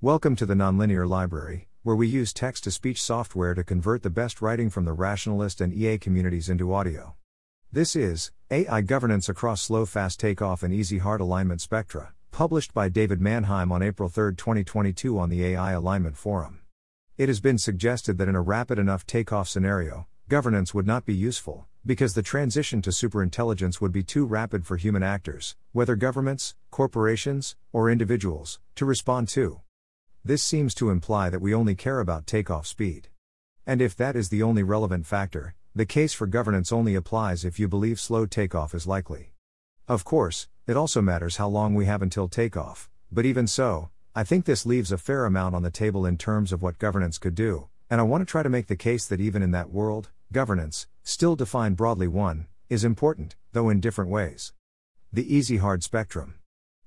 Welcome to the Nonlinear Library, where we use text to speech software to convert the best writing from the rationalist and EA communities into audio. This is AI Governance Across Slow Fast Takeoff and Easy Hard Alignment Spectra, published by David Manheim on April 3, 2022, on the AI Alignment Forum. It has been suggested that in a rapid enough takeoff scenario, governance would not be useful, because the transition to superintelligence would be too rapid for human actors, whether governments, corporations, or individuals, to respond to. This seems to imply that we only care about takeoff speed. And if that is the only relevant factor, the case for governance only applies if you believe slow takeoff is likely. Of course, it also matters how long we have until takeoff, but even so, I think this leaves a fair amount on the table in terms of what governance could do, and I want to try to make the case that even in that world, governance, still defined broadly one, is important, though in different ways. The easy hard spectrum.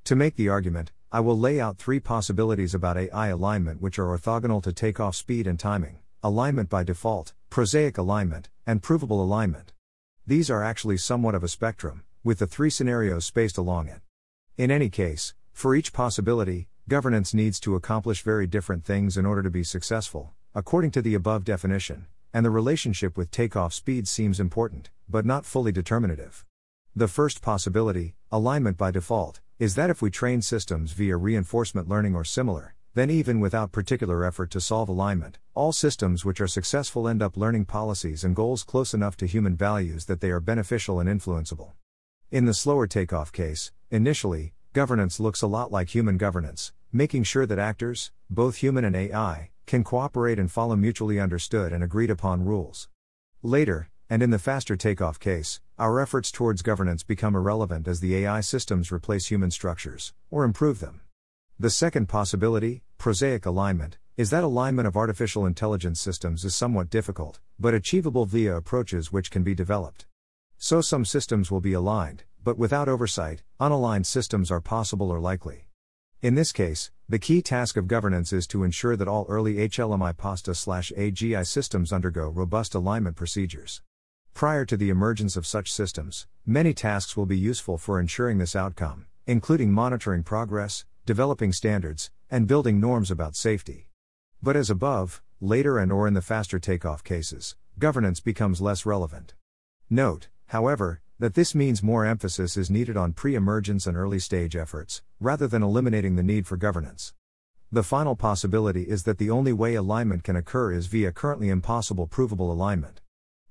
To make the argument, I will lay out three possibilities about AI alignment which are orthogonal to takeoff speed and timing alignment by default, prosaic alignment, and provable alignment. These are actually somewhat of a spectrum, with the three scenarios spaced along it. In any case, for each possibility, governance needs to accomplish very different things in order to be successful, according to the above definition, and the relationship with takeoff speed seems important, but not fully determinative. The first possibility, alignment by default, is that if we train systems via reinforcement learning or similar, then even without particular effort to solve alignment, all systems which are successful end up learning policies and goals close enough to human values that they are beneficial and influenceable. In the slower takeoff case, initially, governance looks a lot like human governance, making sure that actors, both human and AI, can cooperate and follow mutually understood and agreed upon rules. Later, and in the faster takeoff case, our efforts towards governance become irrelevant as the AI systems replace human structures, or improve them. The second possibility, prosaic alignment, is that alignment of artificial intelligence systems is somewhat difficult, but achievable via approaches which can be developed. So some systems will be aligned, but without oversight, unaligned systems are possible or likely. In this case, the key task of governance is to ensure that all early HLMI PASTA slash AGI systems undergo robust alignment procedures. Prior to the emergence of such systems, many tasks will be useful for ensuring this outcome, including monitoring progress, developing standards, and building norms about safety. But as above, later and or in the faster takeoff cases, governance becomes less relevant. Note, however, that this means more emphasis is needed on pre-emergence and early stage efforts, rather than eliminating the need for governance. The final possibility is that the only way alignment can occur is via currently impossible provable alignment.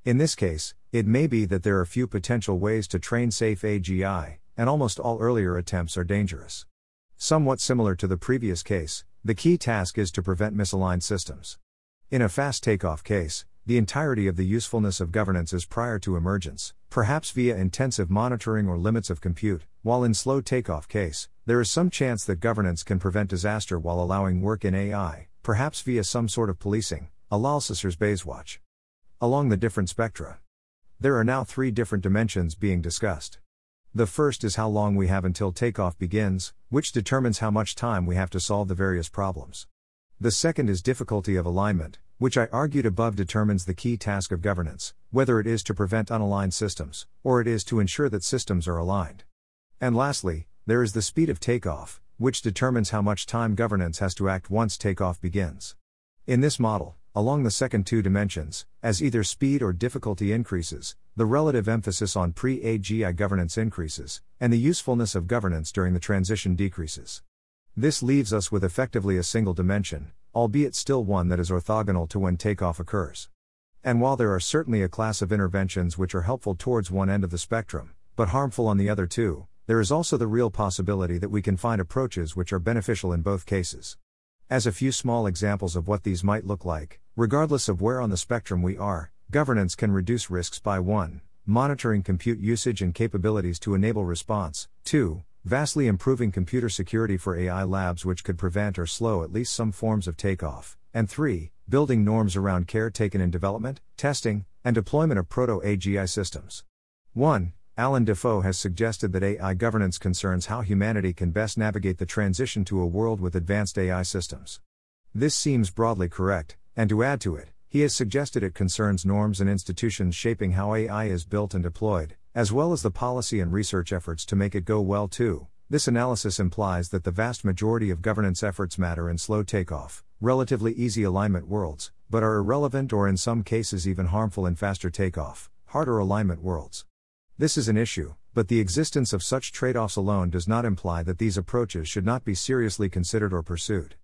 In this case, it may be that there are few potential ways to train safe AGI, and almost all earlier attempts are dangerous. Somewhat similar to the previous case, the key task is to prevent misaligned systems. In a fast takeoff case, the entirety of the usefulness of governance is prior to emergence, perhaps via intensive monitoring or limits of compute, while in slow takeoff case, there is some chance that governance can prevent disaster while allowing work in AI, perhaps via some sort of policing, a Althusser's Bayes watch along the different spectra. There are now three different dimensions being discussed. The first is how long we have until takeoff begins, which determines how much time we have to solve the various problems. The second is difficulty of alignment, which I argued above determines the key task of governance, whether it is to prevent unaligned systems, or it is to ensure that systems are aligned. And lastly, there is the speed of takeoff, which determines how much time governance has to act once takeoff begins. In this model, along the second two dimensions, as either speed or difficulty increases, the relative emphasis on pre AGI governance increases, and the usefulness of governance during the transition decreases. This leaves us with effectively a single dimension, albeit still one that is orthogonal to when takeoff occurs. And while there are certainly a class of interventions which are helpful towards one end of the spectrum, but harmful on the other two, there is also the real possibility that we can find approaches which are beneficial in both cases. As a few small examples of what these might look like, regardless of where on the spectrum we are, governance can reduce risks by 1. Monitoring compute usage and capabilities to enable response, 2. Vastly improving computer security for AI labs which could prevent or slow at least some forms of takeoff, and 3. Building norms around care taken in development, testing, and deployment of proto AGI systems. 1. Allan Dafoe has suggested that AI governance concerns how humanity can best navigate the transition to a world with advanced AI systems. This seems broadly correct, and to add to it, he has suggested it concerns norms and institutions shaping how AI is built and deployed, as well as the policy and research efforts to make it go well too, This analysis implies that the vast majority of governance efforts matter in slow takeoff, relatively easy alignment worlds, but are irrelevant or in some cases even harmful in faster takeoff, harder alignment worlds. This is an issue, but the existence of such trade offs alone does not imply that these approaches should not be seriously considered or pursued.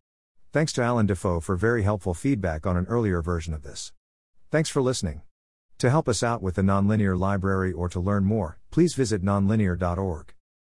Thanks to Allan Dafoe for very helpful feedback on an earlier version of this. Thanks for listening. To help us out with the Nonlinear Library or to learn more, please visit nonlinear.org.